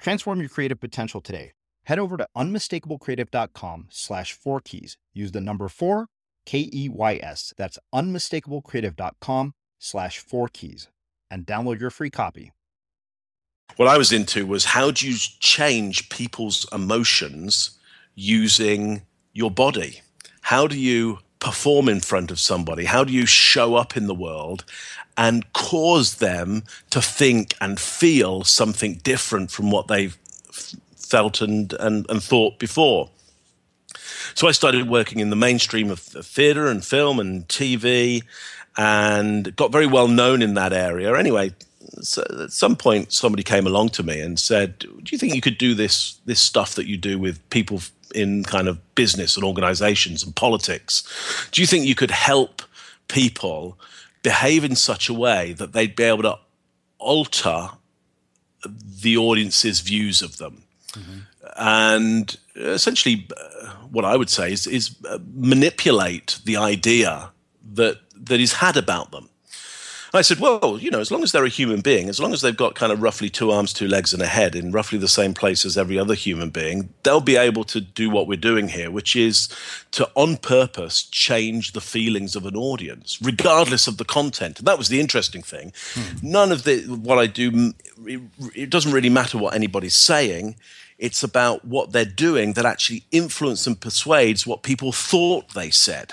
Transform your creative potential today. Head over to unmistakablecreative.com slash four keys. Use the number four, K E Y S. That's unmistakablecreative.com slash four keys and download your free copy. What I was into was how do you change people's emotions using your body? How do you perform in front of somebody? How do you show up in the world and cause them to think and feel something different from what they've felt and, and, and thought before. So I started working in the mainstream of theatre and film and TV and got very well known in that area. Anyway, so at some point somebody came along to me and said, "Do you think you could do this this stuff that you do with people in kind of business and organizations and politics? Do you think you could help people behave in such a way that they'd be able to alter the audience's views of them. Mm-hmm. And essentially, uh, what I would say is, is uh, manipulate the idea that that is had about them. I said, well, you know, as long as they're a human being, as long as they've got kind of roughly two arms, two legs, and a head in roughly the same place as every other human being, they'll be able to do what we're doing here, which is to, on purpose, change the feelings of an audience, regardless of the content. And that was the interesting thing. Hmm. None of the what I do, it, it doesn't really matter what anybody's saying. It's about what they're doing that actually influences and persuades what people thought they said.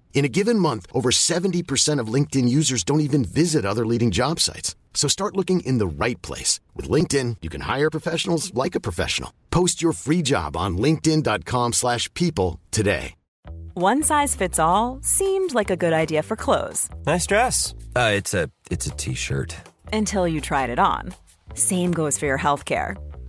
In a given month, over 70% of LinkedIn users don't even visit other leading job sites. So start looking in the right place. With LinkedIn, you can hire professionals like a professional. Post your free job on linkedin.com/people slash people today. One size fits all seemed like a good idea for clothes Nice dress. Uh, it's a it's a t-shirt. until you tried it on. Same goes for your healthcare.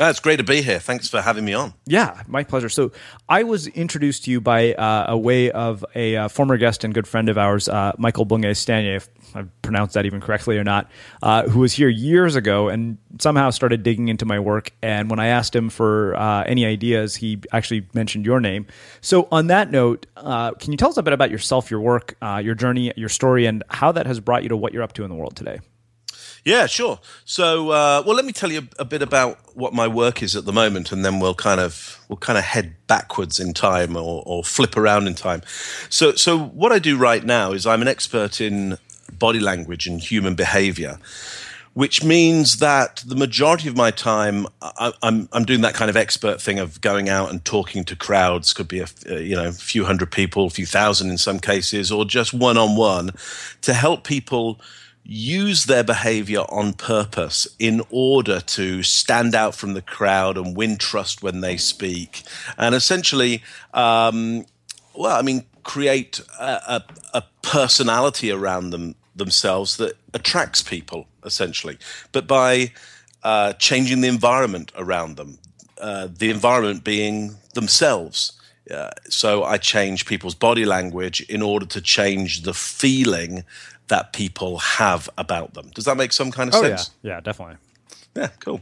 Ah, it's great to be here. Thanks for having me on. Yeah, my pleasure. So, I was introduced to you by uh, a way of a uh, former guest and good friend of ours, uh, Michael Bungay Stanier, if I pronounced that even correctly or not, uh, who was here years ago and somehow started digging into my work. And when I asked him for uh, any ideas, he actually mentioned your name. So, on that note, uh, can you tell us a bit about yourself, your work, your journey, your story, and how that has brought you to what you're up to in the world today? Yeah, sure. So, uh, well, let me tell you a bit about what my work is at the moment, and then we'll kind of we'll kind of head backwards in time or, or flip around in time. So, so what I do right now is I'm an expert in body language and human behavior, which means that the majority of my time I, I'm I'm doing that kind of expert thing of going out and talking to crowds. Could be a you know a few hundred people, a few thousand in some cases, or just one on one, to help people use their behavior on purpose in order to stand out from the crowd and win trust when they speak. And essentially, um, well, I mean, create a, a, a personality around them themselves that attracts people, essentially. But by uh, changing the environment around them, uh, the environment being themselves. Uh, so I change people's body language in order to change the feeling that people have about them. Does that make some kind of oh, sense? Yeah, yeah, definitely. Yeah, cool.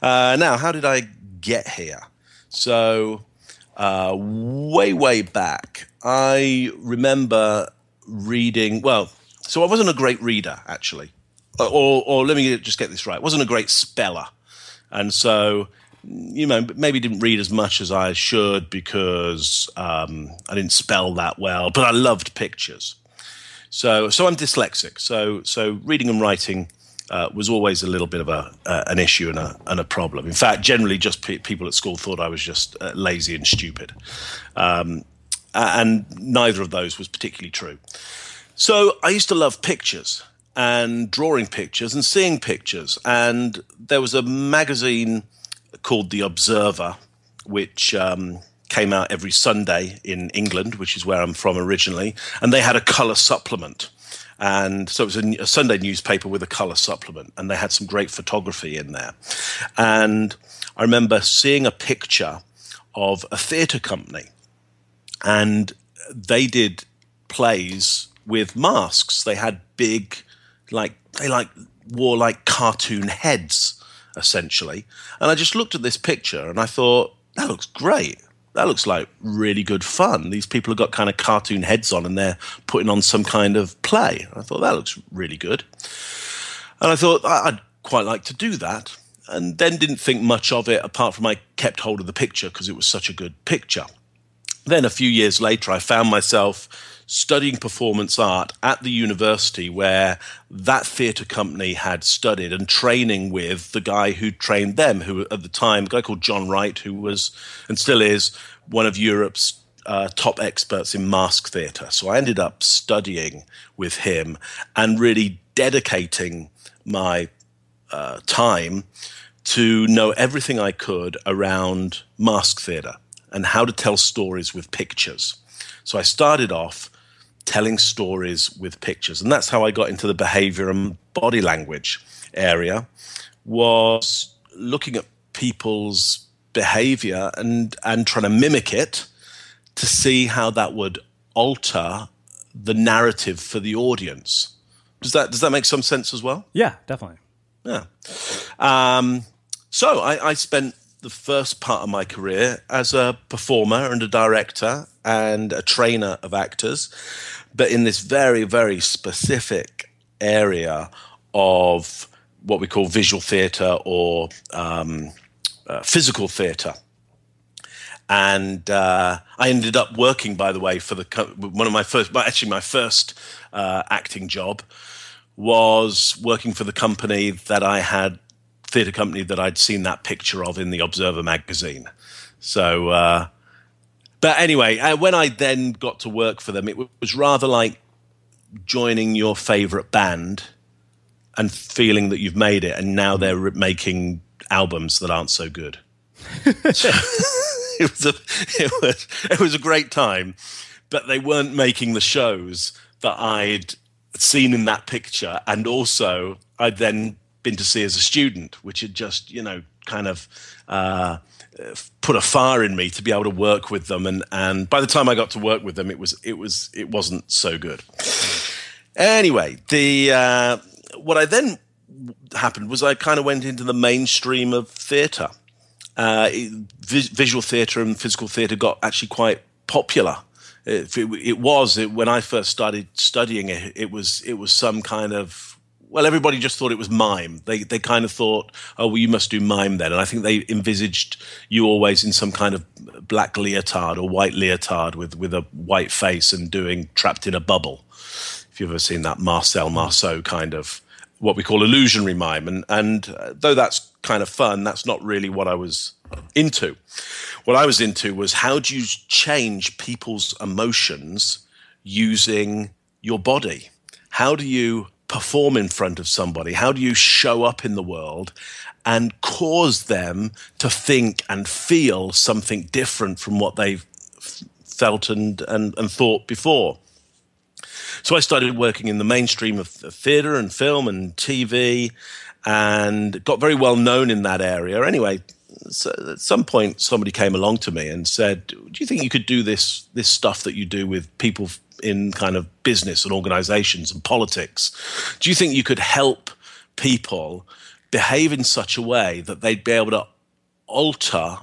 Uh, now, how did I get here? So, uh, way, way back, I remember reading. Well, so I wasn't a great reader, actually. Or, or let me just get this right. I wasn't a great speller. And so, you know, maybe didn't read as much as I should because um, I didn't spell that well, but I loved pictures. So, so I'm dyslexic. So, so reading and writing uh, was always a little bit of a uh, an issue and a and a problem. In fact, generally, just pe- people at school thought I was just uh, lazy and stupid, um, and neither of those was particularly true. So, I used to love pictures and drawing pictures and seeing pictures. And there was a magazine called The Observer, which um, came out every Sunday in England, which is where I'm from originally, and they had a color supplement. And so it was a, a Sunday newspaper with a color supplement, and they had some great photography in there. And I remember seeing a picture of a theater company, and they did plays with masks. They had big, like, they like wore like cartoon heads, essentially. And I just looked at this picture and I thought, that looks great that looks like really good fun. These people have got kind of cartoon heads on and they're putting on some kind of play. I thought that looks really good. And I thought I'd quite like to do that. And then didn't think much of it apart from I kept hold of the picture because it was such a good picture. Then a few years later, I found myself studying performance art at the university where that theatre company had studied and training with the guy who trained them, who at the time, a guy called John Wright, who was and still is one of Europe's uh, top experts in mask theatre. So I ended up studying with him and really dedicating my uh, time to know everything I could around mask theatre and how to tell stories with pictures. So I started off telling stories with pictures, and that's how I got into the behavior and body language area. Was looking at people's behavior and and trying to mimic it to see how that would alter the narrative for the audience. Does that does that make some sense as well? Yeah, definitely. Yeah. Um, so I, I spent the first part of my career as a performer and a director and a trainer of actors, but in this very very specific area of what we call visual theatre or um, uh, physical theatre. And uh, I ended up working, by the way, for the one of my first, well, actually my first uh, acting job was working for the company that I had, theatre company that I'd seen that picture of in the Observer magazine. So, uh, but anyway, uh, when I then got to work for them, it was rather like joining your favorite band and feeling that you've made it, and now they're making albums that aren't so good. so, it was a it was it was a great time, but they weren't making the shows that I'd seen in that picture, and also I'd then been to see as a student, which had just you know kind of. Uh, put a fire in me to be able to work with them and and by the time I got to work with them it was it was it wasn't so good anyway the uh, what I then happened was I kind of went into the mainstream of theatre. Uh, visual theatre and physical theatre got actually quite popular. It, it, was it, when I first started studying it. It was it was some kind of well, everybody just thought it was mime. They they kind of thought, oh, well, you must do mime then. And I think they envisaged you always in some kind of black leotard or white leotard with with a white face and doing trapped in a bubble. If you've ever seen that Marcel Marceau kind of what we call illusionary mime. And, and uh, though that's kind of fun, that's not really what I was into. What I was into was how do you change people's emotions using your body? How do you perform in front of somebody? How do you show up in the world and cause them to think and feel something different from what they've felt and, and, and thought before? So I started working in the mainstream of theatre and film and TV and got very well known in that area. Anyway, so at some point somebody came along to me and said, "Do you think you could do this this stuff that you do with people in kind of business and organizations and politics? Do you think you could help people behave in such a way that they'd be able to alter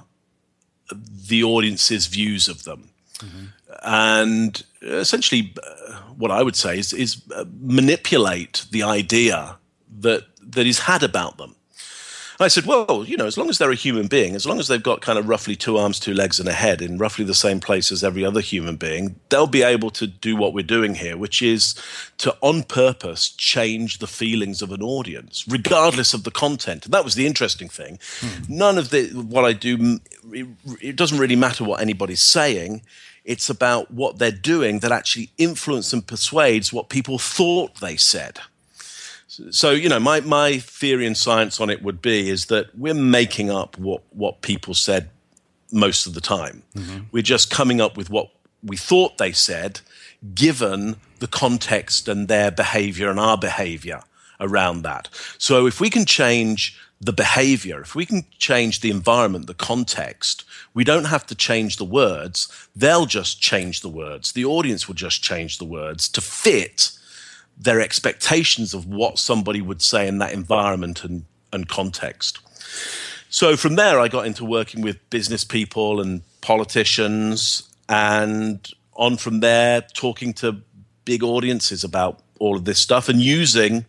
the audience's views of them?" Mm-hmm. And essentially, uh, what I would say is, is uh, manipulate the idea that that is had about them. I said, well, you know, as long as they're a human being, as long as they've got kind of roughly two arms, two legs, and a head in roughly the same place as every other human being, they'll be able to do what we're doing here, which is to, on purpose, change the feelings of an audience, regardless of the content. And that was the interesting thing. Hmm. None of the what I do, it, it doesn't really matter what anybody's saying it's about what they're doing that actually influences and persuades what people thought they said. So, you know, my, my theory and science on it would be is that we're making up what, what people said most of the time. Mm-hmm. We're just coming up with what we thought they said, given the context and their behavior and our behavior around that. So, if we can change the behavior, if we can change the environment, the context, we don't have to change the words. They'll just change the words. The audience will just change the words to fit their expectations of what somebody would say in that environment and, and context. So from there, I got into working with business people and politicians, and on from there, talking to big audiences about all of this stuff and using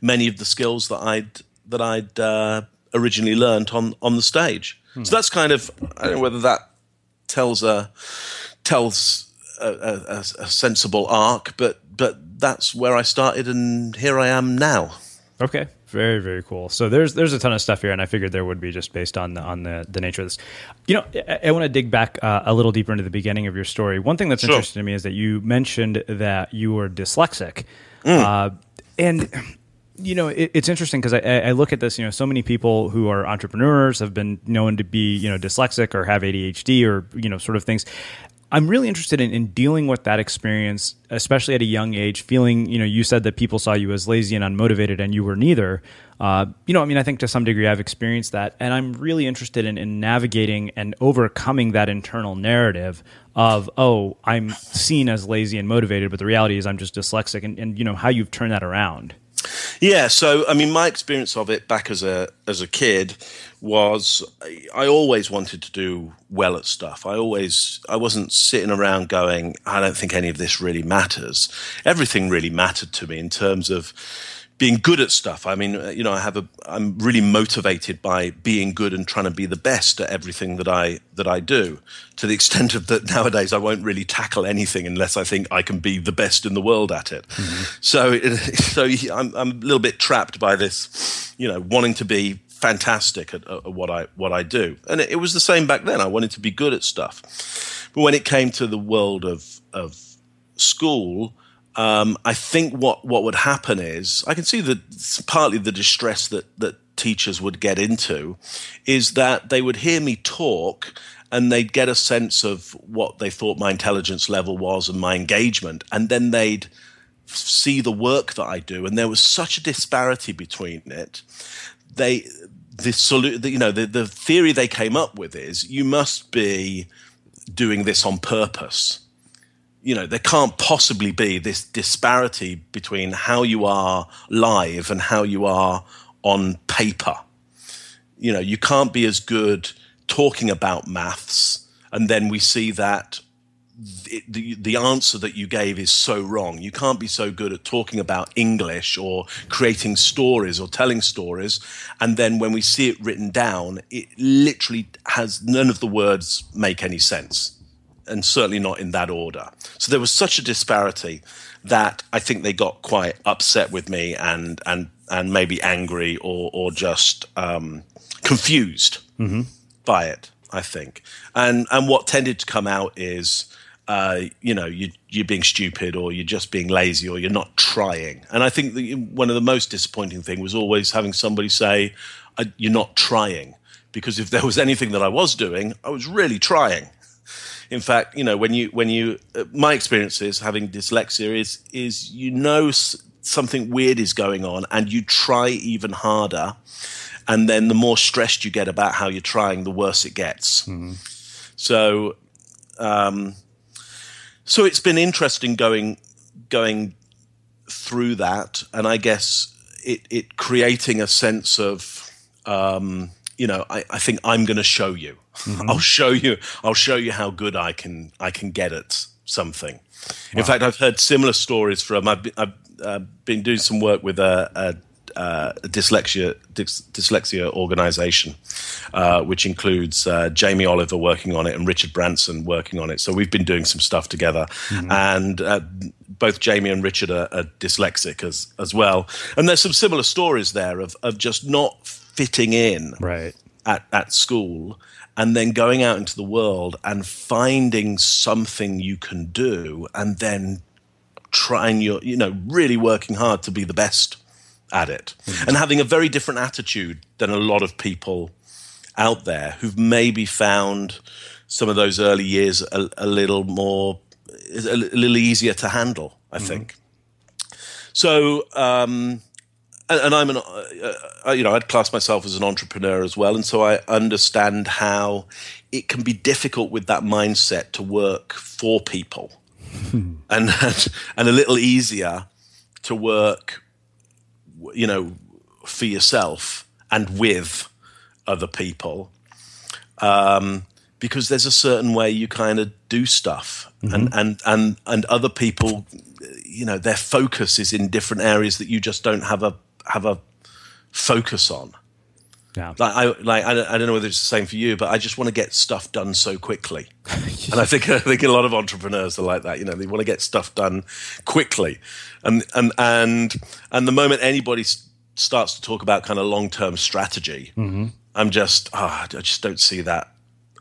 many of the skills that I'd that I'd uh, originally learned on on the stage. Hmm. So that's kind of I don't know whether that tells a tells a, a, a, sensible arc, but but that's where I started, and here I am now. Okay, Very very cool. So there's there's a ton of stuff here, and I figured there would be just based on the on the the nature of this. You know, I, I want to dig back uh, a little deeper into the beginning of your story. One thing that's Sure. interesting to me is that you mentioned that you were dyslexic, Mm. uh, and you know it, it's interesting because I, I I look at this. You know, so many people who are entrepreneurs have been known to be you know dyslexic or have ADHD or you know sort of things. I'm really interested in, in dealing with that experience, especially at a young age. Feeling, you know, you said that people saw you as lazy and unmotivated, and you were neither. Uh, you know, I mean, I think to some degree I've experienced that, and I'm really interested in, in navigating and overcoming that internal narrative of, oh, I'm seen as lazy and motivated, but the reality is I'm just dyslexic, and, and you know how you've turned that around. Yeah, so I mean, my experience of it back as a as a kid was I- always wanted to do well at stuff. I always I wasn't sitting around going, I don't think any of this really matters. Everything really mattered to me in terms of being good at stuff. I mean, uh, you know, I have a I'm really motivated by being good and trying to be the best at everything that I that I do. To the extent of that nowadays I won't really tackle anything unless I think I can be the best in the world at it. So it, so I'm I'm a little bit trapped by this, you know, wanting to be fantastic at, at what I what I do. And it, it was the same back then. I wanted to be good at stuff. But when it came to the world of of school, um, I think what what would happen is I can see that partly the distress that that teachers would get into is that they would hear me talk and they'd get a sense of what they thought my intelligence level was and my engagement. And then they'd see the work that I do. And there was such a disparity between it. They the solu- the, you know the, the theory they came up with is you must be doing this on purpose you know there can't possibly be this disparity between how you are live and how you are on paper you know you can't be as good talking about maths and then we see that the, the, the answer that you gave is so wrong. You can't be so good at talking about English or creating stories or telling stories. And then when we see it written down, it literally has none of the words make any sense. And certainly not in that order. So there was such a disparity that I think they got quite upset with me and and and maybe angry or or just um, confused by it. I think, and and what tended to come out is, uh, you know, you, you're being stupid, or you're just being lazy, or you're not trying. And I think the, one of the most disappointing thing was always having somebody say, "You're not trying," because if there was anything that I was doing, I was really trying. In fact, you know, when you when you uh, my experience is having dyslexia is is you know s- something weird is going on, and you try even harder and then the more stressed you get about how you're trying, the worse it gets. So, um, so it's been interesting going going through that, and I guess it it creating a sense of, um, you know, I, I think I'm going to show you. I'll show you. I'll show you how good I can I can get at something. In fact, I've heard similar stories from. I've been, I've, uh, been doing some work with a, a, uh, a dyslexia dys, dyslexia organization, uh, which includes uh, Jamie Oliver working on it and Richard Branson working on it. So we've been doing some stuff together, and uh, both Jamie and Richard are, are dyslexic as as well. And there's some similar stories there of of just not fitting in Right. at, at school and then going out into the world and finding something you can do and then trying your you know really working hard to be the best at it. And having a very different attitude than a lot of people out there who've maybe found some of those early years a, a little more a, little easier to handle i think. So um and, and I'm an, uh, uh, you know, I'd class myself as an entrepreneur as well, and so I understand how it can be difficult with that mindset to work for people, and and a little easier to work, you know, for yourself and with other people, um, because there's a certain way you kind of do stuff, and and and and other people, you know, their focus is in different areas that you just don't have a have a focus on. Yeah. Like I like I don't, I don't know whether it's the same for you, but I just want to get stuff done so quickly, and I think I think a lot of entrepreneurs are like that. You know, they want to get stuff done quickly, and and and and the moment anybody starts to talk about kind of long term strategy, Mm-hmm. I'm just ah, I just don't see that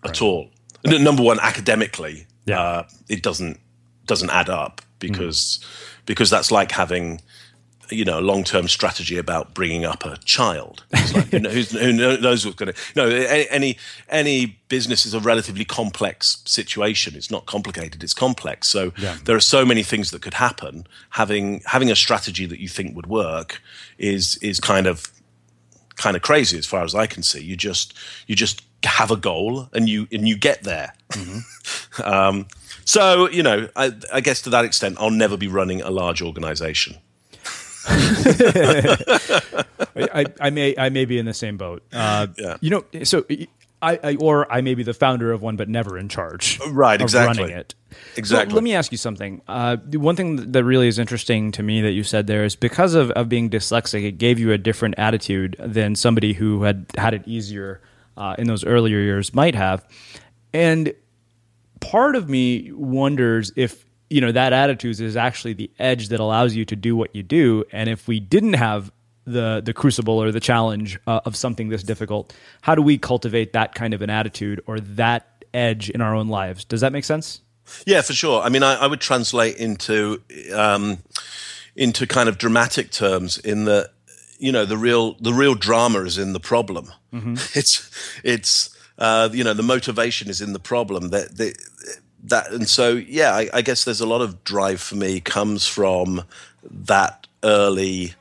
at all. Number one, academically, Yeah. uh, it doesn't doesn't add up because Mm-hmm. because that's like having you know a long term strategy about bringing up a child. It's like, who, knows, who knows what's going to no a- any any business is a relatively complex situation. It's not complicated. It's complex. So Yeah. there are so many things that could happen. Having having a strategy that you think would work is is kind of kind of crazy as far as I can see. You just you just have a goal and you and you get there. um, so you know, I, I guess to that extent, I'll never be running a large organization. I, I may I may be in the same boat. Uh, Yeah. You know, so I, I or I may be the founder of one, but never in charge. Right, of exactly. Running it. Exactly. So let me ask you something. Uh, the one thing that really is interesting to me that you said there is because of, of being dyslexic, it gave you a different attitude than somebody who had had it easier uh, in those earlier years might have. And part of me wonders if you know that attitude is actually the edge that allows you to do what you do and if we didn't have the the crucible or the challenge uh, of something this difficult how do we cultivate that kind of an attitude or that edge in our own lives does that make sense Yeah, for sure. I mean, I, I would translate into um, into kind of dramatic terms in the you know the real the real drama is in the problem. It's it's uh, you know the motivation is in the problem that that, that and so yeah, I, I guess there's a lot of drive for me comes from that early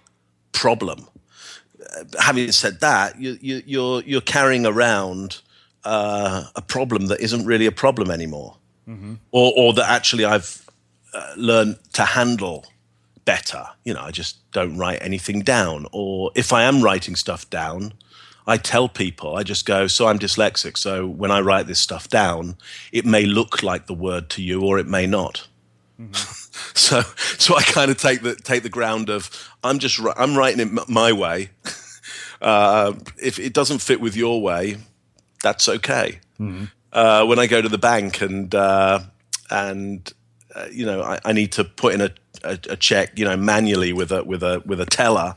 problem. Uh, having said that, you, you, you're you're carrying around uh, a problem that isn't really a problem anymore or, or that actually I've uh, learned to handle better. You know, I just don't write anything down. Or if I am writing stuff down, I tell people, I just go, so I'm dyslexic. So when I write this stuff down, it may look like the word to you or it may not. so, so I kind of take the take the ground of I'm just I'm writing it m- my way. Uh, if it doesn't fit with your way, that's okay uh, when I go to the bank and uh, and uh, you know I, I need to put in a, a, a check you know manually with a with a with a teller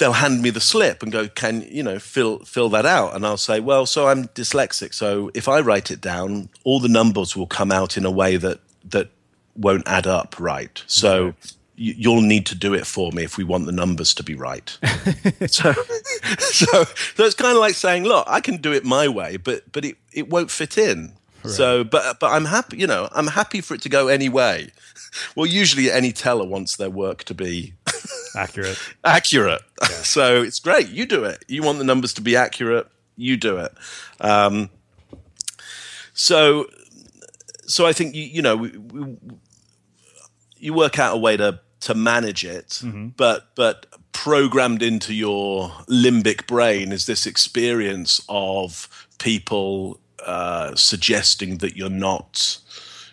they'll hand me the slip and go can you know fill fill that out and I'll say well so I'm dyslexic so if I write it down all the numbers will come out in a way that that won't add up right so y- You'll need to do it for me if we want the numbers to be right. so, so, so it's kind of like saying, "Look, I can do it my way, but but it, it won't fit in." So, but but I'm happy. You know, I'm happy for it to go any way. Well, usually any teller wants their work to be accurate accurate. so it's great. You do it. You want the numbers to be accurate. You do it. Um, so, so I think you you know we, we, you work out a way to to manage it, but but programmed into your limbic brain is this experience of people uh, suggesting that you're not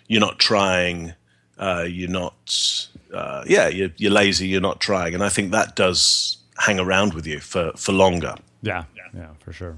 you're not trying, uh, you're not uh, yeah you're, you're lazy, you're not trying, and I think that does hang around with you for for longer. yeah yeah for sure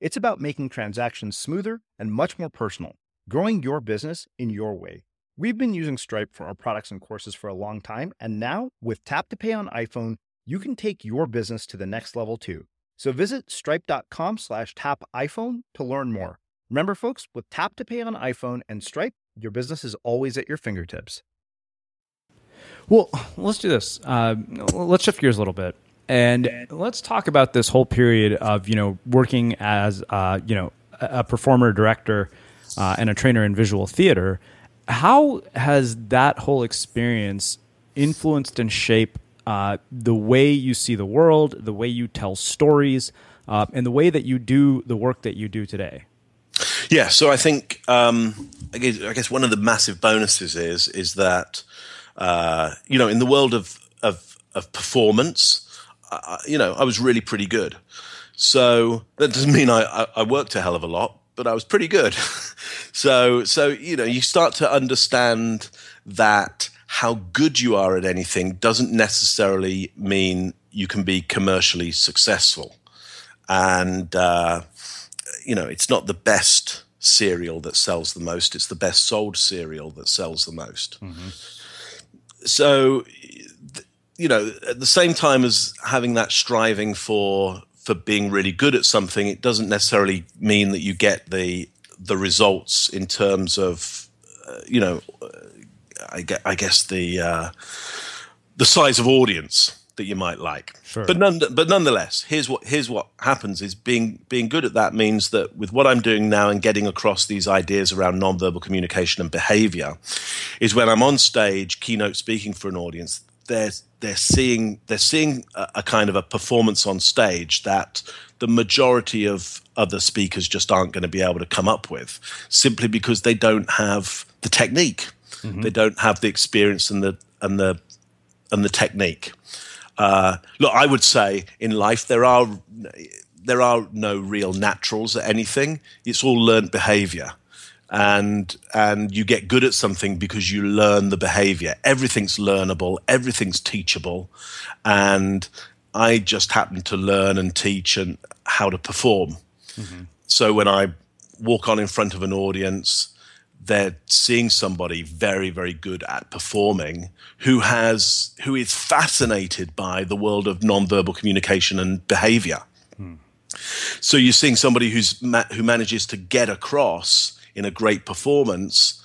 It's about making transactions smoother and much more personal, growing your business in your way. We've been using Stripe for our products and courses for a long time, and now with Tap to Pay on iPhone, you can take your business to the next level too. So visit stripe.com slash tap iPhone to learn more. Remember, folks, with Tap to Pay on iPhone and Stripe, your business is always at your fingertips. Well, let's do this. Uh, let's shift gears a little bit, and let's talk about this whole period of you know working as uh, you know a performer, director, uh, and a trainer in visual theater. How has that whole experience influenced and shaped uh, the way you see the world, the way you tell stories, uh, and the way that you do the work that you do today? Yeah, so I think um, I, guess, I guess one of the massive bonuses is is that uh, you know in the world of of, of performance, uh, you know I was really pretty good. So that doesn't mean I, I worked a hell of a lot, but I was pretty good. so so you know you start to understand that how good you are at anything doesn't necessarily mean you can be commercially successful. And uh, you know, it's not the best cereal that sells the most; it's the best sold cereal that sells the most. Mm-hmm. So, you know, at the same time as having that striving for for being really good at something, it doesn't necessarily mean that you get the the results in terms of, uh, you know, I, I guess the uh, the size of audience that you might like. Sure. But none, but nonetheless, here's what here's what happens is being being good at that means that with what I'm doing now and getting across these ideas around nonverbal communication and behavior, is when I'm on stage keynote speaking for an audience, they're they're seeing they're seeing a, a kind of a performance on stage that the majority of other speakers just aren't going to be able to come up with, simply because they don't have the technique, mm-hmm. they don't have the experience and the and the and the technique. Uh, look, I would say in life there are there are no real naturals at anything. It's all learned behavior, and and you get good at something because you learn the behavior. Everything's learnable. Everything's teachable, and I just happen to learn and teach and how to perform. Mm-hmm. So when I walk on in front of an audience they're seeing somebody very very good at performing who has who is fascinated by the world of nonverbal communication and behavior hmm. so you're seeing somebody who's ma- who manages to get across in a great performance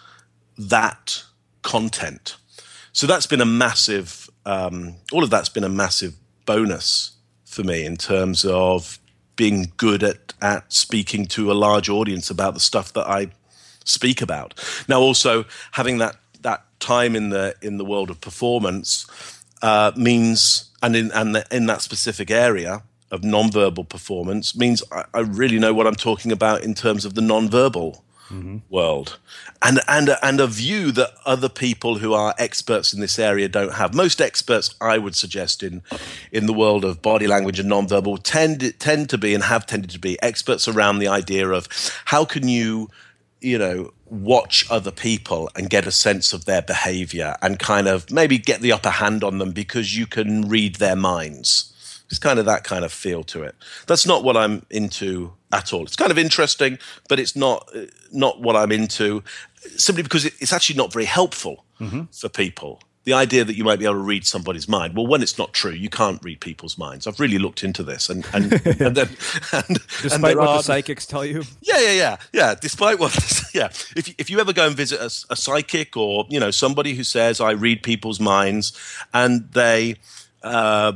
that content so that's been a massive um, all of that's been a massive bonus for me in terms of being good at at speaking to a large audience about the stuff that I speak about. Now, also having that that time in the in the world of performance uh, means, and in and the, in that specific area of nonverbal performance means I, I, really know what I'm talking about in terms of the nonverbal mm-hmm. world, and and and a view that other people who are experts in this area don't have. Most experts, I would suggest, in in the world of body language and nonverbal, tend tend to be and have tended to be experts around the idea of how can you, you know, watch other people and get a sense of their behavior and kind of maybe get the upper hand on them because you can read their minds. It's kind of that kind of feel to it. That's not what I'm into at all. It's kind of interesting, but it's not not what I'm into simply because it's actually not very helpful mm-hmm. for people the idea that you might be able to read somebody's mind. Well, when it's not true, you can't read people's minds. I've really looked into this, and and, and then and, despite and what are, the psychics tell you, yeah, yeah, yeah, yeah. Despite what, yeah. If if you ever go and visit a, a psychic or you know somebody who says I read people's minds, and they. Uh,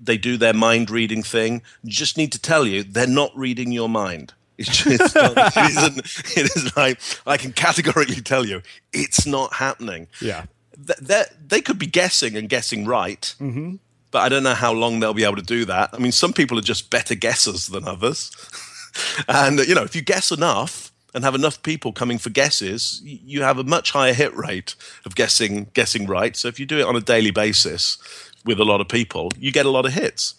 they do their mind reading thing. Just need to tell you, they're not reading your mind. It's just, it isn't. It is like I can categorically tell you, it's not happening. Yeah, they they could be guessing and guessing right. Mm-hmm. But I don't know how long they'll be able to do that. I mean, some people are just better guessers than others. and, you know, if you guess enough and have enough people coming for guesses, you have a much higher hit rate of guessing guessing right. So if you do it on a daily basis with a lot of people, you get a lot of hits.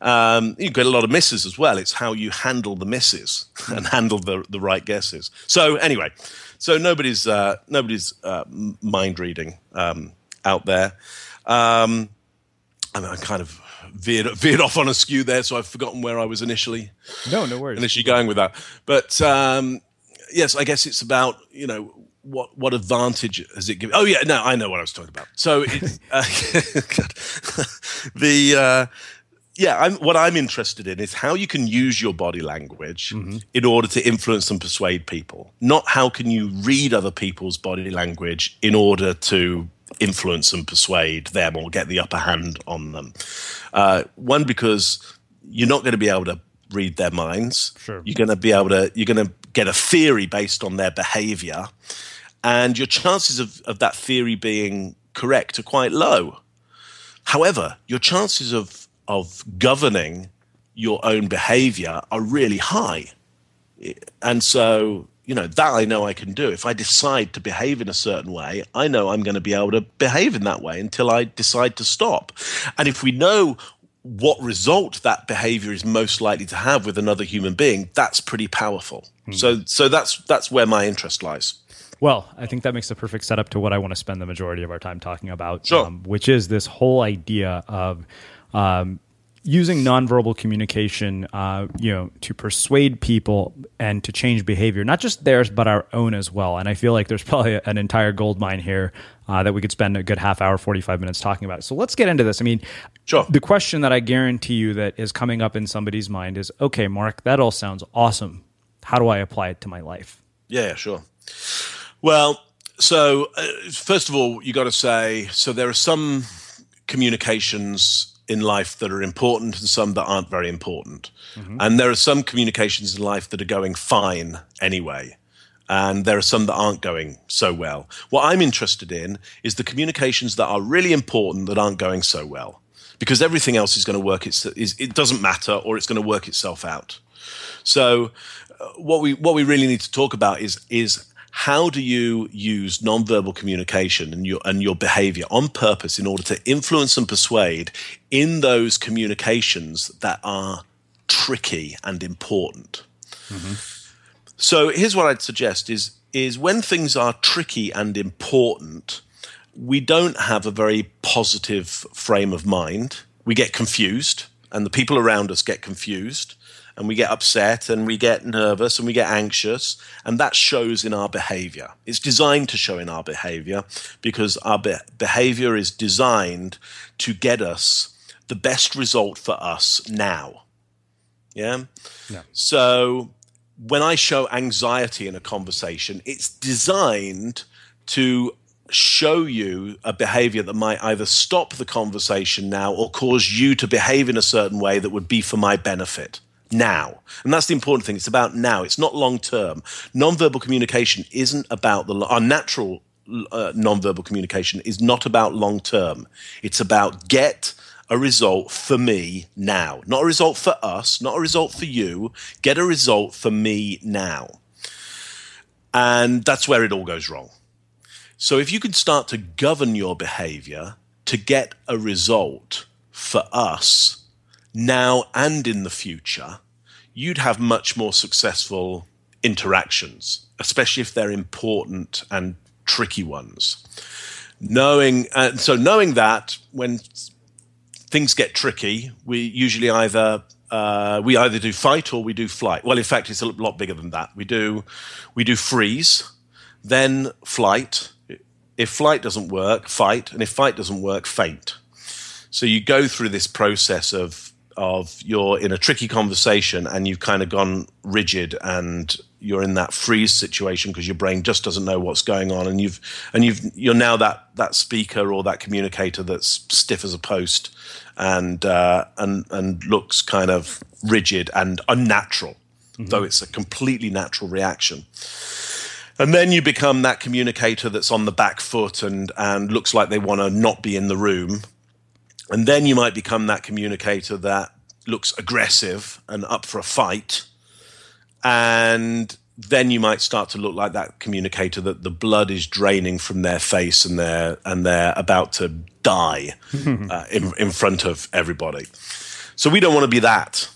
Um, you get a lot of misses as well. It's how you handle the misses and handle the, the right guesses. So anyway, so nobody's uh, nobody's uh, mind reading um, out there. Um, I mean, I kind of veered veered off on a skew there, so I've forgotten where I was initially. No, no worries. Initially going with that, but um, yes, I guess it's about you know what what advantage has it given? Oh yeah, no, I know what I was talking about. So it, uh, the uh, yeah, I'm, what I'm interested in is how you can use your body language mm-hmm. in order to influence and persuade people. Not how can you read other people's body language in order to influence and persuade them or get the upper hand on them. Uh, one, because you're not going to be able to read their minds. Sure. You're going to be able to. You're going to get a theory based on their behavior, and your chances of, of that theory being correct are quite low. However, your chances of of governing your own behavior are really high. And so, you know, that I know I can do. If I decide to behave in a certain way, I know I'm going to be able to behave in that way until I decide to stop. And if we know what result that behavior is most likely to have with another human being, that's pretty powerful. Mm. So so that's that's where my interest lies. Well, I think that makes the perfect setup to what I want to spend the majority of our time talking about, sure. um, which is this whole idea of um, using nonverbal communication, uh, you know, to persuade people and to change behavior, not just theirs but our own as well. And I feel like there's probably an entire gold mine here uh, that we could spend a good half hour, forty five minutes talking about. So let's get into this. I mean, sure. the question that I guarantee you that is coming up in somebody's mind is, okay, Mark, that all sounds awesome. How do I apply it to my life? Yeah, sure. Well, so uh, first of all, you got to say, so there are some communications in life that are important and some that aren't very important. Mm-hmm. And there are some communications in life that are going fine anyway. And there are some that aren't going so well. What I'm interested in is the communications that are really important that aren't going so well. Because everything else is going to work, it's, it doesn't matter or it's going to work itself out. So, uh, what we what we really need to talk about is is how do you use nonverbal communication and your and your behavior on purpose in order to influence and persuade in those communications that are tricky and important? Mm-hmm. so here's what i'd suggest is is when things are tricky and important we don't have a very positive frame of mind. We get confused and the people around us get confused and we get upset and we get nervous and we get anxious and that shows in our behavior. It's designed to show in our behavior because our be- behavior is designed to get us the best result for us now. Yeah? yeah. So when i show anxiety in a conversation it's designed to show you a behavior that might either stop the conversation now or cause you to behave in a certain way that would be for my benefit now. And that's the important thing. It's about now. It's not long term. Nonverbal communication isn't about the our natural uh, nonverbal communication is not about long term. It's about get a result for me now, not a result for us, not a result for you. Get a result for me now. And that's where it all goes wrong. So if you can start to govern your behavior to get a result for us now and in the future, you'd have much more successful interactions, especially if they're important and tricky ones. Knowing, uh, so knowing that when things get tricky, we usually either uh, we either do fight or we do flight. Well, in fact, it's a lot bigger than that. We do we do freeze, then flight. If flight doesn't work, fight, and if fight doesn't work, faint. So you go through this process of of you're in a tricky conversation and you've kind of gone rigid and you're in that freeze situation because your brain just doesn't know what's going on and you've and you've you're now that that speaker or that communicator that's stiff as a post and uh, and and looks kind of rigid and unnatural mm-hmm. though it's a completely natural reaction and then you become that communicator that's on the back foot and and looks like they want to not be in the room and then you might become that communicator that looks aggressive and up for a fight. And then you might start to look like that communicator that the blood is draining from their face and they're and they're about to die uh, in, in front of everybody. So we don't want to be that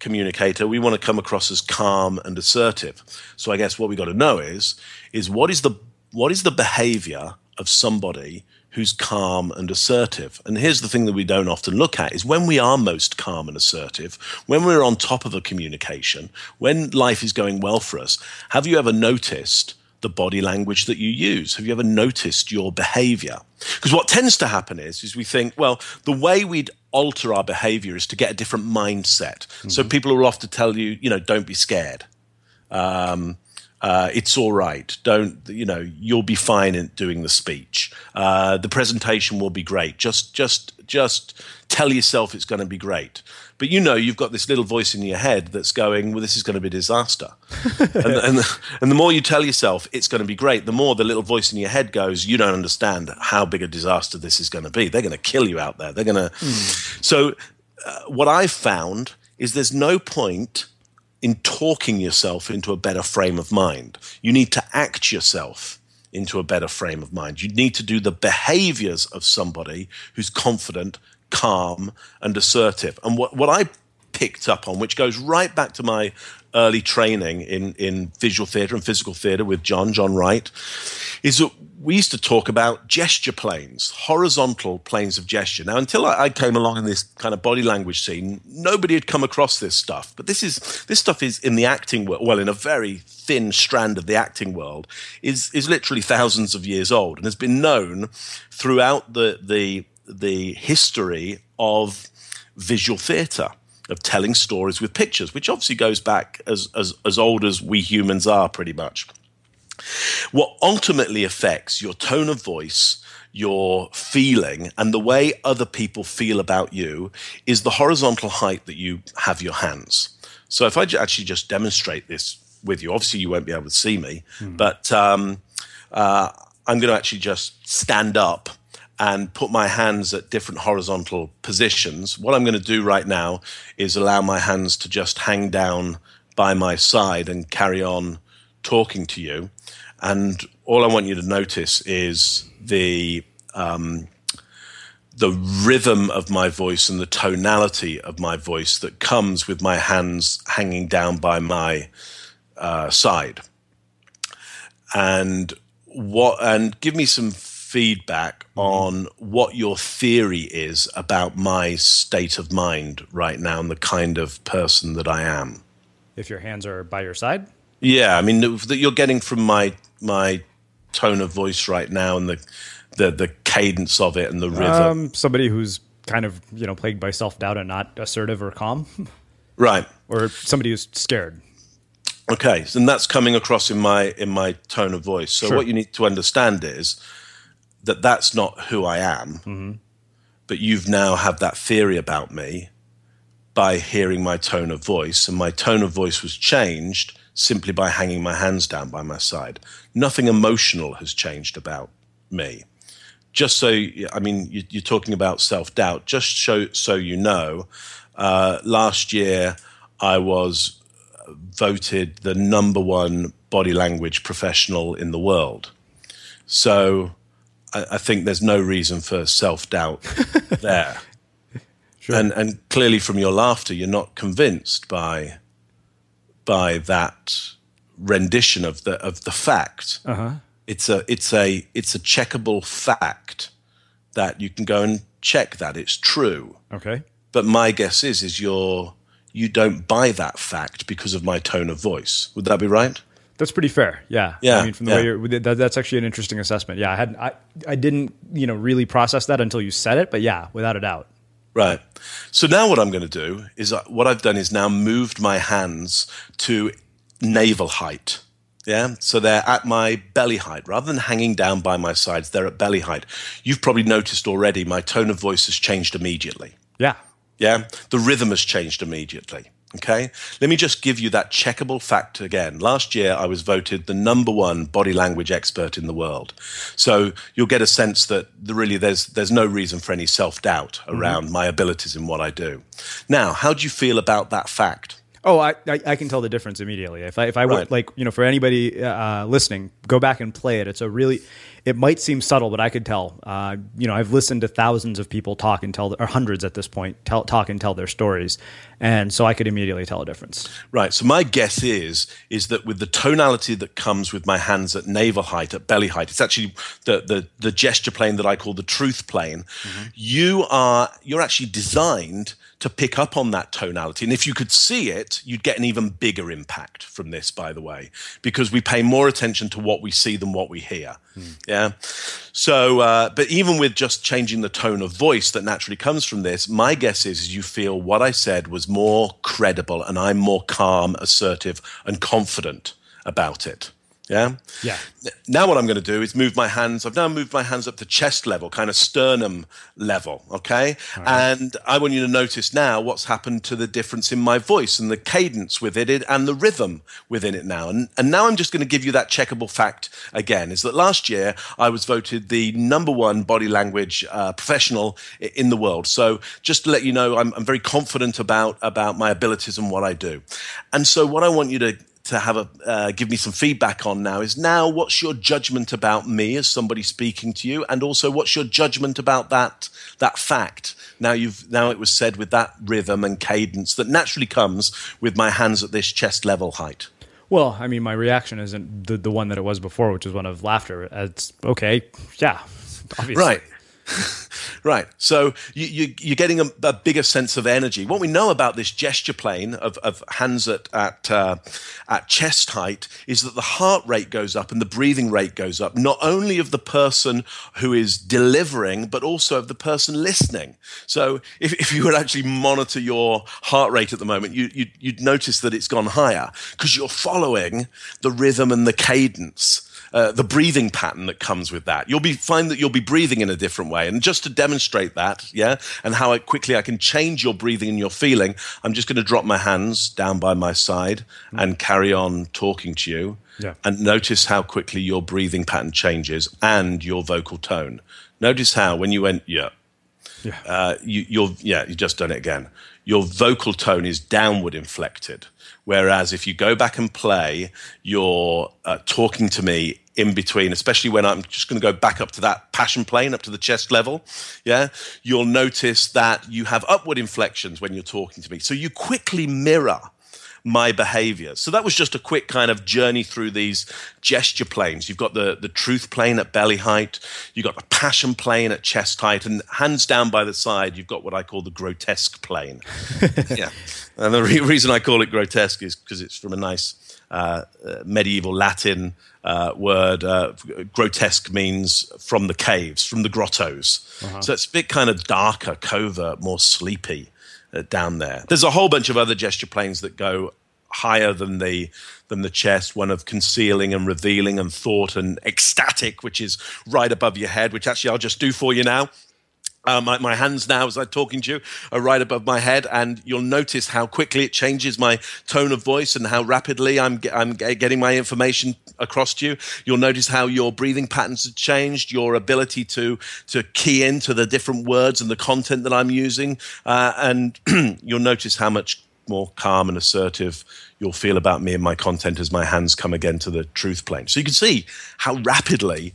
communicator. We want to come across as calm and assertive. So I guess what we got to know is is what is the what is the behavior of somebody who's calm and assertive. And here's the thing that we don't often look at is when we are most calm and assertive, when we're on top of a communication, when life is going well for us, have you ever noticed the body language that you use? Have you ever noticed your behavior? Because what tends to happen is, is we think, well, the way we'd alter our behavior is to get a different mindset. Mm-hmm. So people will often tell you, you know, don't be scared. Um, uh, it's all right. Don't you know? You'll be fine in doing the speech. Uh, the presentation will be great. Just, just, just tell yourself it's going to be great. But you know, you've got this little voice in your head that's going, "Well, this is going to be a disaster." and, and, the, and the more you tell yourself it's going to be great, the more the little voice in your head goes, "You don't understand how big a disaster this is going to be. They're going to kill you out there. They're going to." Mm. So, uh, what I've found is there's no point in talking yourself into a better frame of mind. You need to act yourself into a better frame of mind. You need to do the behaviors of somebody who's confident, calm, and assertive. And what, what I picked up on, which goes right back to my early training in, in visual theatre and physical theatre with John, John Wright, is that we used to talk about gesture planes, horizontal planes of gesture. Now, until I, I, came along in this kind of body language scene, nobody had come across this stuff. But this is this stuff is in the acting world, well, in a very thin strand of the acting world, is is literally thousands of years old and has been known throughout the the the history of visual theatre of telling stories with pictures, which obviously goes back as as, as old as we humans are, pretty much. What ultimately affects your tone of voice, your feeling, and the way other people feel about you is the horizontal height that you have your hands. So if I actually just demonstrate this with you, obviously you won't be able to see me, hmm. but um, uh, I'm going to actually just stand up and put my hands at different horizontal positions. What I'm going to do right now is allow my hands to just hang down by my side and carry on talking to you. And all I want you to notice is the um, the rhythm of my voice and the tonality of my voice that comes with my hands hanging down by my uh, side. And what and give me some feedback mm-hmm. on what your theory is about my state of mind right now and the kind of person that I am. If your hands are by your side? Yeah, I mean that you're getting from my my tone of voice right now and the the the cadence of it and the rhythm. Um, somebody who's kind of you know plagued by self doubt and not assertive or calm, right? Or somebody who's scared. Okay, and that's coming across in my in my tone of voice. So sure. what you need to understand is that that's not who I am, mm-hmm. but you've now had that theory about me by hearing my tone of voice, and my tone of voice was changed simply by hanging my hands down by my side. Nothing emotional has changed about me. Just so, I mean, you're talking about self doubt. Just so, so you know, uh, last year I was voted the number one body language professional in the world. So I, I think there's no reason for self doubt there. Sure. And and clearly from your laughter, you're not convinced by by that rendition of the of the fact. Uh-huh. It's a it's a it's a checkable fact that you can go and check that it's true. Okay. But my guess is is you're you don't buy that fact because of my tone of voice. Would that be right? That's pretty fair. Yeah. Yeah. I mean, from the yeah. way you're, that, that's actually an interesting assessment. Yeah. I had, I, I didn't, you know, really process that until you said it, but yeah, without a doubt. Right. So now what I'm going to do is uh, what I've done is now moved my hands to navel height. Yeah. So they're at my belly height rather than hanging down by my sides. They're at belly height. You've probably noticed already my tone of voice has changed immediately. Yeah. Yeah. The rhythm has changed immediately. Okay. Let me just give you that checkable fact again. Last year, I was voted the number one body language expert in the world. So you'll get a sense that the, really there's, there's no reason for any self doubt around mm-hmm. my abilities in what I do. Now, how do you feel about that fact? Oh, I, I, I, can tell the difference immediately. If I, if I right. would, like, you know, for anybody uh, listening, go back and play it. It's a really, it might seem subtle, but I could tell. Uh, you know, I've listened to thousands of people talk and tell, or hundreds at this point, tell, talk and tell their stories, and so I could immediately tell a difference. Right. So my guess is is that with the tonality that comes with my hands at navel height, at belly height, it's actually the the, the gesture plane that I call the truth plane. Mm-hmm. You are you're actually designed to pick up on that tonality. And if you could see it, you'd get an even bigger impact from this, by the way, because we pay more attention to what we see than what we hear. Mm. Yeah. So, uh, but even with just changing the tone of voice that naturally comes from this, my guess is, is you feel what I said was more credible and I'm more calm, assertive, and confident about it. Yeah. Yeah. Now what I'm going to do is move my hands. I've now moved my hands up to chest level, kind of sternum level. Okay. Right. And I want you to notice now what's happened to the difference in my voice and the cadence within it and the rhythm within it now. And, and now I'm just going to give you that checkable fact again is that last year I was voted the number one body language uh, professional in the world. So just to let you know, I'm, I'm very confident about, about my abilities and what I do. And so what I want you to to have a uh, give me some feedback on now is now what's your judgment about me as somebody speaking to you? And also what's your judgment about that that fact? Now you've now it was said with that rhythm and cadence that naturally comes with my hands at this chest level height. Well i mean my reaction isn't the, the one that it was before which is one of laughter. It's okay yeah obviously. right right. So you, you, are getting a, a, bigger sense of energy. What we know about this gesture plane of, of hands at at, uh, at chest height is that the heart rate goes up and the breathing rate goes up, not only of the person who is delivering, but also of the person listening. So if, if you would actually monitor your heart rate at the moment, you, you, you'd notice that it's gone higher because you're following the rhythm and the cadence uh, the breathing pattern that comes with that. You'll be find that you'll be breathing in a different way. And just to demonstrate that, yeah, and how I, quickly I can change your breathing and your feeling, I'm just going to drop my hands down by my side mm. and carry on talking to you. Yeah. And notice how quickly your breathing pattern changes and your vocal tone. Notice how when you went yeah, yeah, uh, you, you're yeah, you just done it again. Your vocal tone is downward inflected. Whereas if you go back and play, you're uh, talking to me in between, especially when I'm just going to go back up to that passion plane, up to the chest level. Yeah. You'll notice that you have upward inflections when you're talking to me. So you quickly mirror my behavior. So that was just a quick kind of journey through these gesture planes. You've got the, the truth plane at belly height, you've got the passion plane at chest height, and hands down by the side, you've got what I call the grotesque plane. yeah. And the re- reason I call it grotesque is because it's from a nice uh, medieval Latin uh, word. Uh, grotesque means from the caves, from the grottos. Uh-huh. So it's a bit kind of darker, covert, more sleepy uh, down there. There's a whole bunch of other gesture planes that go higher than the than the chest one of concealing and revealing and thought and ecstatic which is right above your head which actually I'll just do for you now Uh, my, my hands now, as I'm talking to you, are right above my head, and you'll notice how quickly it changes my tone of voice and how rapidly I'm, I'm getting my information across to you. You'll notice how your breathing patterns have changed, your ability to to key into the different words and the content that I'm using, uh, and you'll notice how much more calm and assertive you'll feel about me and my content as my hands come again to the truth plane. So you can see how rapidly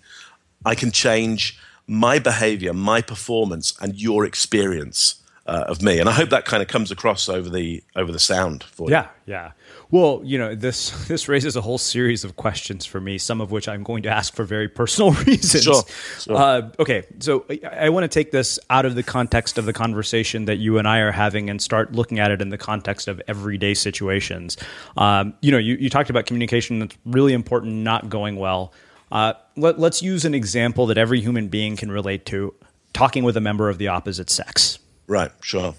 I can change my behavior, my performance, and your experience uh, of me. And I hope that kind of comes across over the over the sound for yeah, you. Yeah, yeah. Well, you know, this this raises a whole series of questions for me, some of which I'm going to ask for very personal reasons. Sure. sure. Uh, okay, so I, I want to take this out of the context of the conversation that you and I are having and start looking at it in the context of everyday situations. Um, you know, you, you talked about communication that's really important, not going well. Uh, let, let's use an example that every human being can relate to talking with a member of the opposite sex. Right, sure.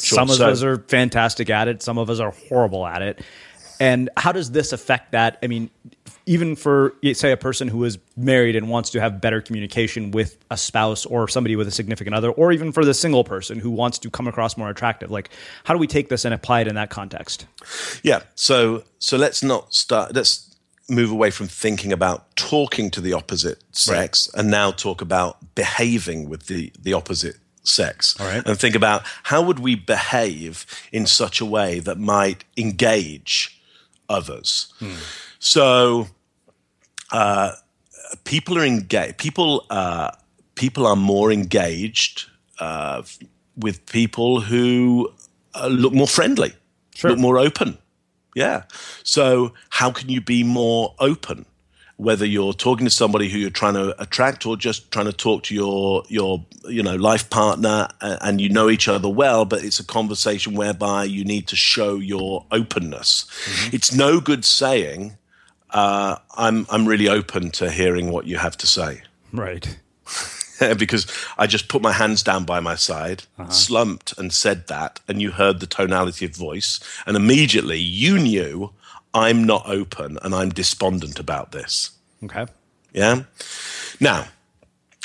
Sure. Some of so, us are fantastic at it. Some of us are horrible at it. And how does this affect that? I mean, even for say a person who is married and wants to have better communication with a spouse or somebody with a significant other, or even for the single person who wants to come across more attractive, like how do we take this and apply it in that context? Yeah. So so let's not start. Let's move away from thinking about talking to the opposite sex right. and now talk about behaving with the the opposite sex and think about how would we behave in such a way that might engage others hmm. so uh, people are engaged people uh, people are more engaged uh, with people who uh, look more friendly sure. look more open yeah. So how can you be more open? Whether you're talking to somebody who you're trying to attract or just trying to talk to your your you know life partner and you know each other well, but it's a conversation whereby you need to show your openness. Mm-hmm. It's no good saying, uh, "I'm I'm really open to hearing what you have to say." Right. because I just put my hands down by my side, uh-huh. slumped, and said that, and you heard the tonality of voice, and immediately you knew I'm not open and I'm despondent about this. Okay. Yeah. Now,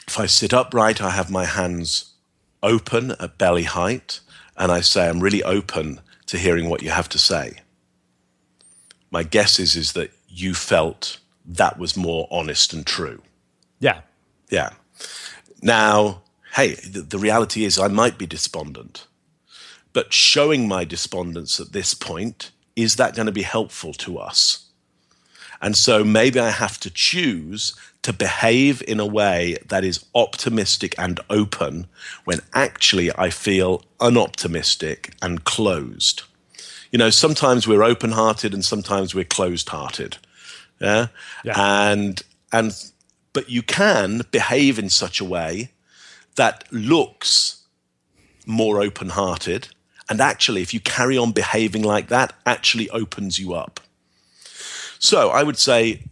if I sit upright, I have my hands open at belly height, and I say, I'm really open to hearing what you have to say. My guess is, is that you felt that was more honest and true. Yeah. Yeah. Now, hey, the, the reality is I might be despondent, but showing my despondence at this point, is that going to be helpful to us? And so maybe I have to choose to behave in a way that is optimistic and open when actually I feel unoptimistic and closed. You know, sometimes we're open hearted and sometimes we're closed hearted. Yeah? yeah. And, and but you can behave in such a way that looks more open hearted. And actually, if you carry on behaving like that, actually opens you up. So I would say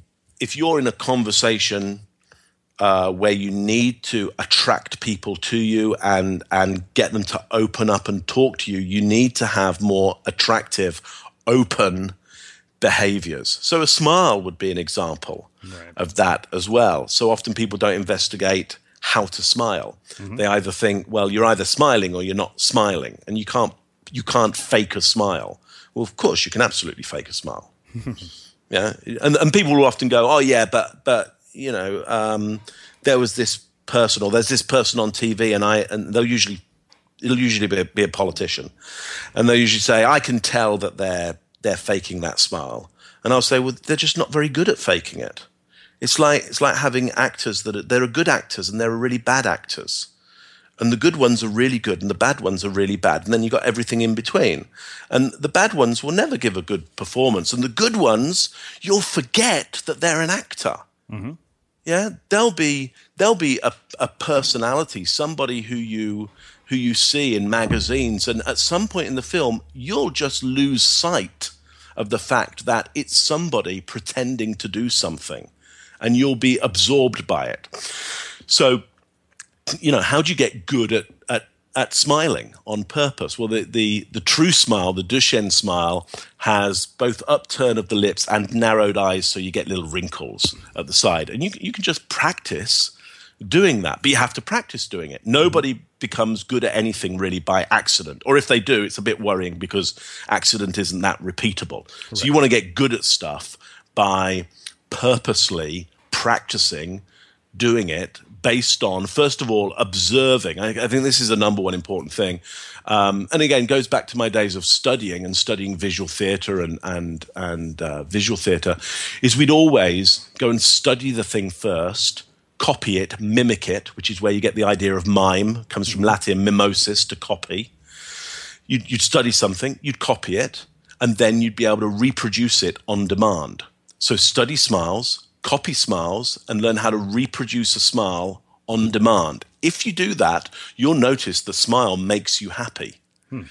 if you're in a conversation uh, where you need to attract people to you and and get them to open up and talk to you, you need to have more attractive, open behaviors. So a smile would be an example right. of that as well. So often people don't investigate how to smile. Mm-hmm. They either think, well, you're either smiling or you're not smiling, and you can't you can't fake a smile. Well, of course you can absolutely fake a smile. yeah, and and people will often go, oh yeah, but but you know, um, there was this person or there's this person on TV, and I and they'll usually it'll usually be a, be a politician, and they'll usually say, I can tell that they're they're faking that smile. And I'll say, well, they're just not very good at faking it. It's like it's like having actors that are, there are good actors and there are really bad actors. And the good ones are really good and the bad ones are really bad. And then you've got everything in between. And the bad ones will never give a good performance. And the good ones, you'll forget that they're an actor. Mm-hmm. Yeah, they'll be they'll be a, a personality, somebody who you who you see in magazines, and at some point in the film, you'll just lose sight of the fact that it's somebody pretending to do something, and you'll be absorbed by it. So, you know, how do you get good at, at at smiling on purpose. Well, the, the, the true smile, the Duchenne smile, has both upturn of the lips and narrowed eyes, so you get little wrinkles at the side. And you, you can just practice doing that, but you have to practice doing it. Nobody becomes good at anything really by accident. Or if they do, it's a bit worrying because accident isn't that repeatable. Correct. So you want to get good at stuff by purposely practicing doing it based on, first of all, observing. I, I think this is the number one important thing. Um, and again, goes back to my days of studying and studying visual theatre and and and uh, visual theatre. Is we'd always go and study the thing first, copy it, mimic it, which is where you get the idea of mime. Comes from Latin mimesis to copy. You'd, you'd study something, you'd copy it, and then you'd be able to reproduce it on demand. So study smiles, copy smiles, and learn how to reproduce a smile on demand. If you do that, you'll notice the smile makes you happy. Hmm.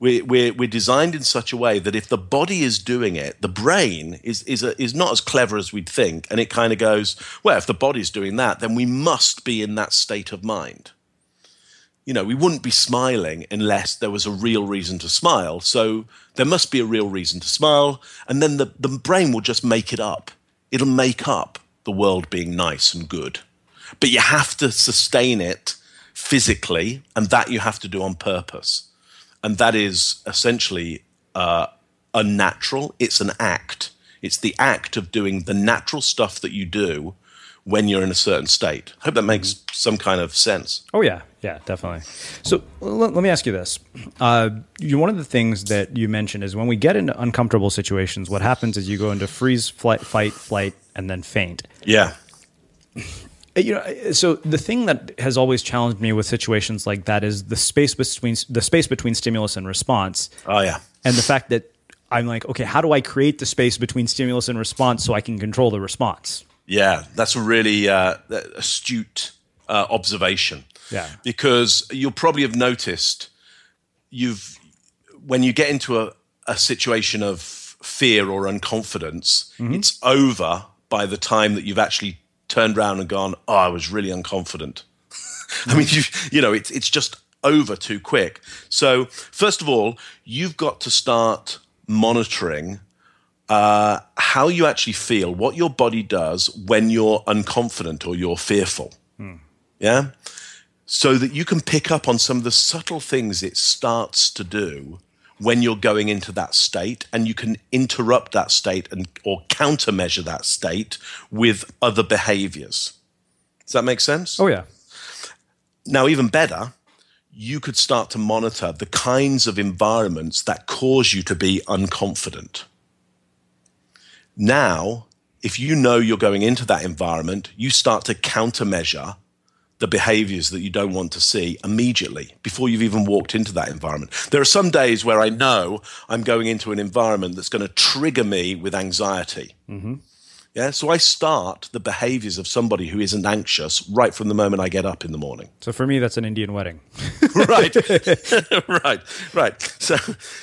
We're, we're, we're designed in such a way that if the body is doing it, the brain is, is, a, is not as clever as we'd think. And it kind of goes, well, if the body's doing that, then we must be in that state of mind. You know, we wouldn't be smiling unless there was a real reason to smile. So there must be a real reason to smile. And then the, the brain will just make it up. It'll make up the world being nice and good but you have to sustain it physically, and that you have to do on purpose. And that is essentially uh, unnatural. It's an act. It's the act of doing the natural stuff that you do when you're in a certain state. I hope that makes mm-hmm. some kind of sense. Oh yeah, yeah, definitely. So let, let me ask you this: uh, you, one of the things that you mentioned is when we get into uncomfortable situations, what happens is you go into freeze, flight, fight, flight, and then faint. Yeah. Uh, you know uh, so the thing that has always challenged me with situations like that is the space between the space between stimulus and response. Oh yeah. And the fact that i'm like okay how do i create the space between stimulus and response so i can control the response? Yeah that's a really uh, astute uh, observation. Yeah. Because you'll probably have noticed you've when you get into a, a situation of fear or unconfidence mm-hmm. it's over by the time that you've actually turned around and gone, "Oh, I was really unconfident." I mean, you you know, it's it's just over too quick. So, first of all, you've got to start monitoring uh, how you actually feel, what your body does when you're unconfident or you're fearful. Hmm. Yeah. So that you can pick up on some of the subtle things it starts to do when you're going into that state and you can interrupt that state and or countermeasure that state with other behaviors. Does that make sense? Oh yeah. Now even better you could start to monitor the kinds of environments that cause you to be unconfident. Now if you know you're going into that environment you start to countermeasure the behaviors that you don't want to see immediately before you've even walked into that environment. There are some days where I know I'm going into an environment that's going to trigger me with anxiety. Mm-hmm. Yeah, so I start the behaviors of somebody who isn't anxious right from the moment I get up in the morning. So for me, that's an Indian wedding. right, right, right. So,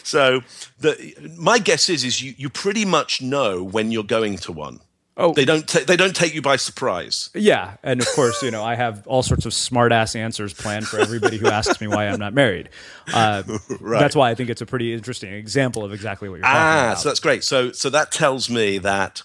so the, my guess is is you you pretty much know when you're going to one. Oh, they don't ta- they don't take you by surprise. Yeah, and of course, you know, I have all sorts of smart ass answers planned for everybody who asks me why I'm not married. Uh, right. That's why I think it's a pretty interesting example of exactly what you're talking ah, about. so that's great. So so that tells me that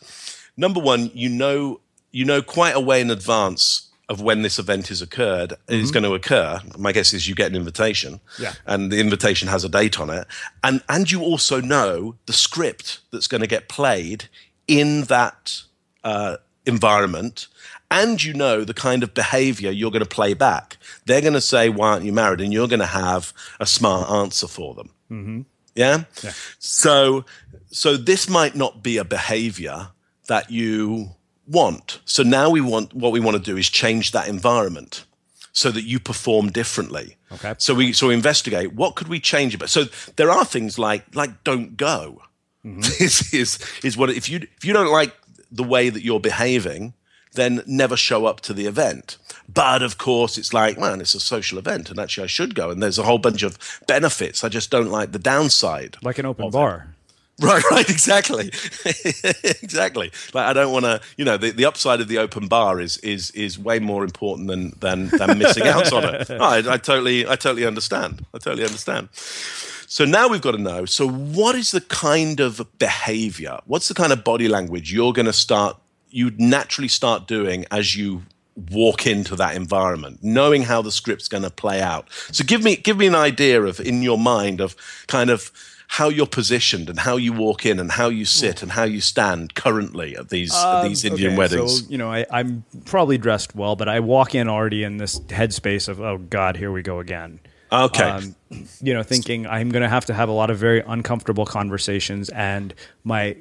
number one, you know you know quite a way in advance of when this event is occurred mm-hmm. is going to occur. My guess is you get an invitation, yeah. and the invitation has a date on it, and and you also know the script that's going to get played in that uh, environment and you know the kind of behavior you're going to play back. They're going to say, Why aren't you married? And you're going to have a smart answer for them. Mm-hmm. Yeah? yeah? So, so this might not be a behavior that you want. So now we want what we want to do is change that environment so that you perform differently. Okay. So we so we investigate what could we change about. So there are things like like don't go. Mm-hmm. This is is what if you if you don't like the way that you're behaving, then never show up to the event. But of course, it's like, man, it's a social event, and actually, I should go. And there's a whole bunch of benefits. I just don't like the downside. Like an open bar. Right, right, exactly, exactly. Like I don't want to, you know, the, the upside of the open bar is is is way more important than than than missing out on it. I, I totally, I totally understand. I totally understand. So now we've got to know. So, what is the kind of behavior? What's the kind of body language you're going to start, you'd naturally start doing as you walk into that environment, knowing how the script's going to play out. So give me give me an idea of in your mind of kind of how you're positioned and how you walk in and how you sit and how you stand currently at these at Um, these Indian okay, weddings. So, you know, I, I'm probably dressed well, but I walk in already in this headspace of, oh God, here we go again. Okay. Um, you know, thinking I'm going to have to have a lot of very uncomfortable conversations, and my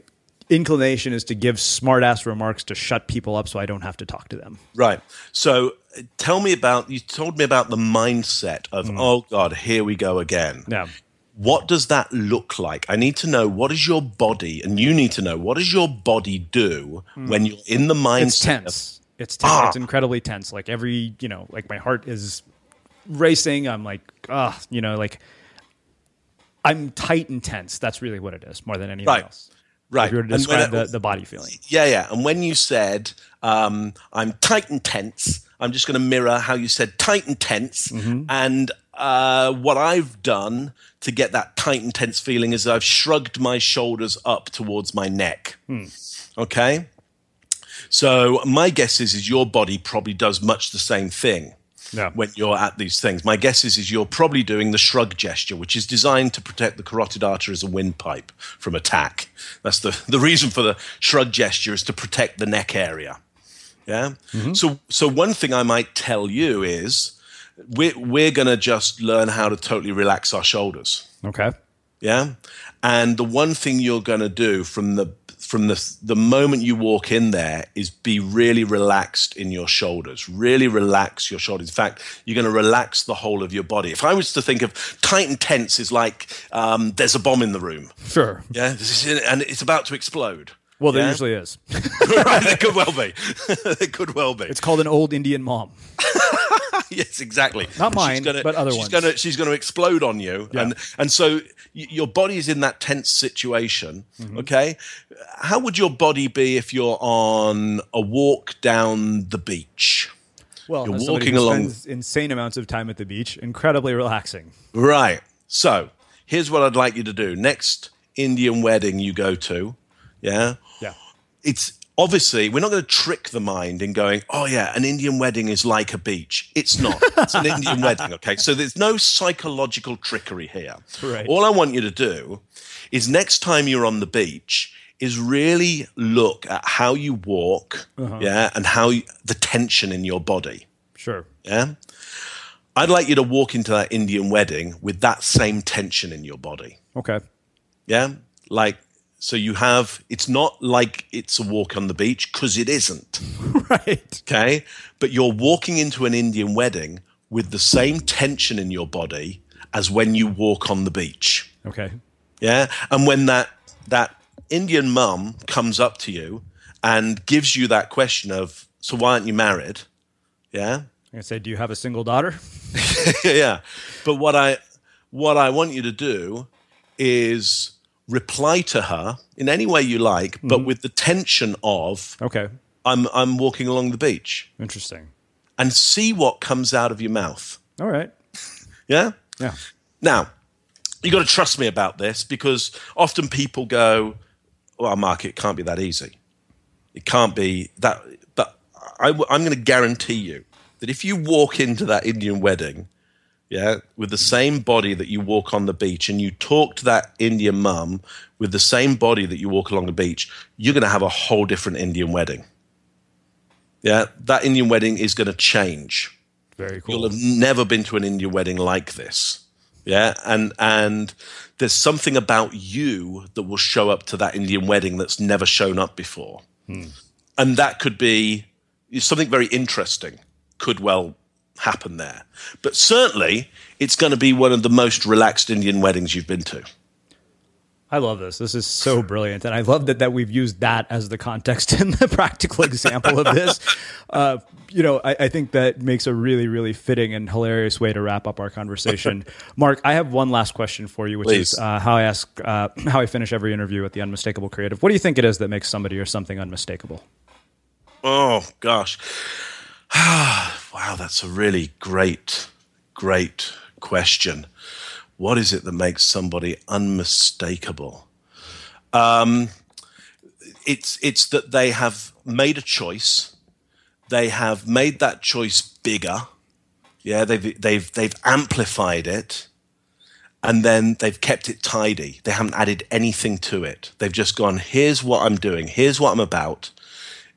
inclination is to give smart-ass remarks to shut people up so I don't have to talk to them. Right. So uh, tell me about you told me about the mindset of oh god, here we go again. Yeah. What does that look like? I need to know what does your body and you need to know what does your body do when you're in the mindset It's tense. It's tense. Ah. It's incredibly tense. Like every, you know, like my heart is racing. I'm like, ah, you know, like I'm tight and tense. That's really what it is, more than anything Right. else. Right. If you were to describe the, the body feeling. Yeah, yeah. And when you said, um, I'm tight and tense, I'm just going to mirror how you said tight and tense. Mm-hmm. And uh, what I've done to get that tight and tense feeling is I've shrugged my shoulders up towards my neck. Hmm. Okay. So my guess is, is your body probably does much the same thing Yeah. when you're at these things. My guess is, is you're probably doing the shrug gesture, which is designed to protect the carotid artery as a windpipe from attack. That's the, the reason for the shrug gesture is to protect the neck area. Yeah. So, so one thing I might tell you is we're, we're going to just learn how to totally relax our shoulders. Okay. Yeah. And the one thing you're going to do from the from the the moment you walk in there is be really relaxed in your shoulders. Really relax your shoulders. In fact, you're going to relax the whole of your body. If I was to think of tight and tense is like um, there's a bomb in the room. Sure. Yeah, and it's about to explode. Well, there Yeah? usually is. right, it could well be. it could well be. It's called an old Indian mom. yes, exactly. Not She's mine, gonna- but other she's ones. Gonna, she's going to explode on you, Yeah. and and so y- your body's in that tense situation. Mm-hmm. Okay, how would your body be if you're on a walk down the beach? Well, You're walking along- insane amounts of time at the beach, incredibly relaxing. Right. So here's what I'd like you to do. Next Indian wedding you go to, yeah, Yeah. it's obviously we're not going to trick the mind in going, oh yeah, an Indian wedding is like a beach. It's not. It's an Indian wedding. Okay, so there's no psychological trickery here. Right. All I want you to do is next time you're on the beach. Is really look at how you walk, uh-huh. yeah, and how you, the tension in your body. Sure. Yeah. I'd like you to walk into that Indian wedding with that same tension in your body. Okay. Yeah. Like, so you have, it's not like it's a walk on the beach because it isn't. Right. Okay. But you're walking into an Indian wedding with the same tension in your body as when you walk on the beach. Okay. Yeah. And when that, that Indian mum comes up to you and gives you that question of, so why aren't you married? Yeah. I say, do you have a single daughter? yeah. But what I what I want you to do is reply to her in any way you like, but mm-hmm. with the tension of Okay. I'm I'm walking along the beach Interesting. and see what comes out of your mouth. All right. Yeah? Yeah. Now, you got to trust me about this because often people go, "Well, Mark, it can't be that easy. It can't be that." But I, am going to guarantee you that if you walk into that Indian wedding, yeah, with the same body that you walk on the beach, and you talk to that Indian mum with the same body that you walk along the beach, you're going to have a whole different Indian wedding. Yeah, that Indian wedding is going to change. Very cool. You'll have never been to an Indian wedding like this. Yeah. And and there's something about you that will show up to that Indian wedding that's never shown up before. Hmm. And that could be something very interesting, could well happen there. But certainly it's going to be one of the most relaxed Indian weddings you've been to. I love this. This is so brilliant, and I love that that we've used that as the context and the practical example of this. Uh, you know, I, I think that makes a really, really fitting and hilarious way to wrap up our conversation. Mark, I have one last question for you, which Please. is uh, how I ask, uh, how I finish every interview at the Unmistakable Creative. What do you think it is that makes somebody or something unmistakable? Oh gosh. wow, that's a really great, great question. What is it that makes somebody unmistakable? Um, it's it's that they have made a choice. they have made that choice bigger. Yeah, they've they've they've amplified it, and then they've kept it tidy. They haven't added anything to it. They've just gone, here's what I'm doing, here's what I'm about.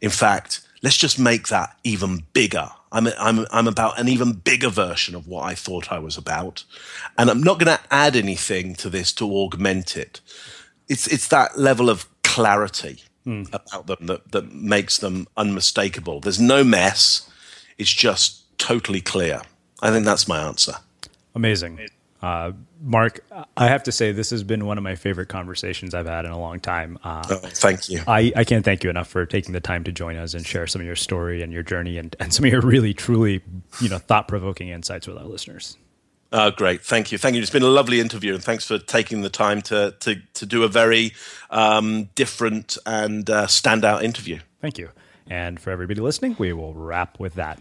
In fact, let's just make that even bigger. I'm, I'm, I'm about an even bigger version of what I thought I was about. And I'm not going to add anything to this to augment it. It's, it's that level of clarity mm. about them that, that makes them unmistakable. There's no mess. It's just totally clear. I think that's my answer. Amazing. Uh, Mark, I have to say this has been one of my favorite conversations I've had in a long time. Uh, oh, thank you. I, I can't thank you enough for taking the time to join us and share some of your story and your journey and, and some of your really, truly, you know, thought provoking insights with our listeners. Oh, great. Thank you. Thank you. It's been a lovely interview, and thanks for taking the time to, to, to do a very um, different and uh, standout interview. Thank you. And for everybody listening, we will wrap with that.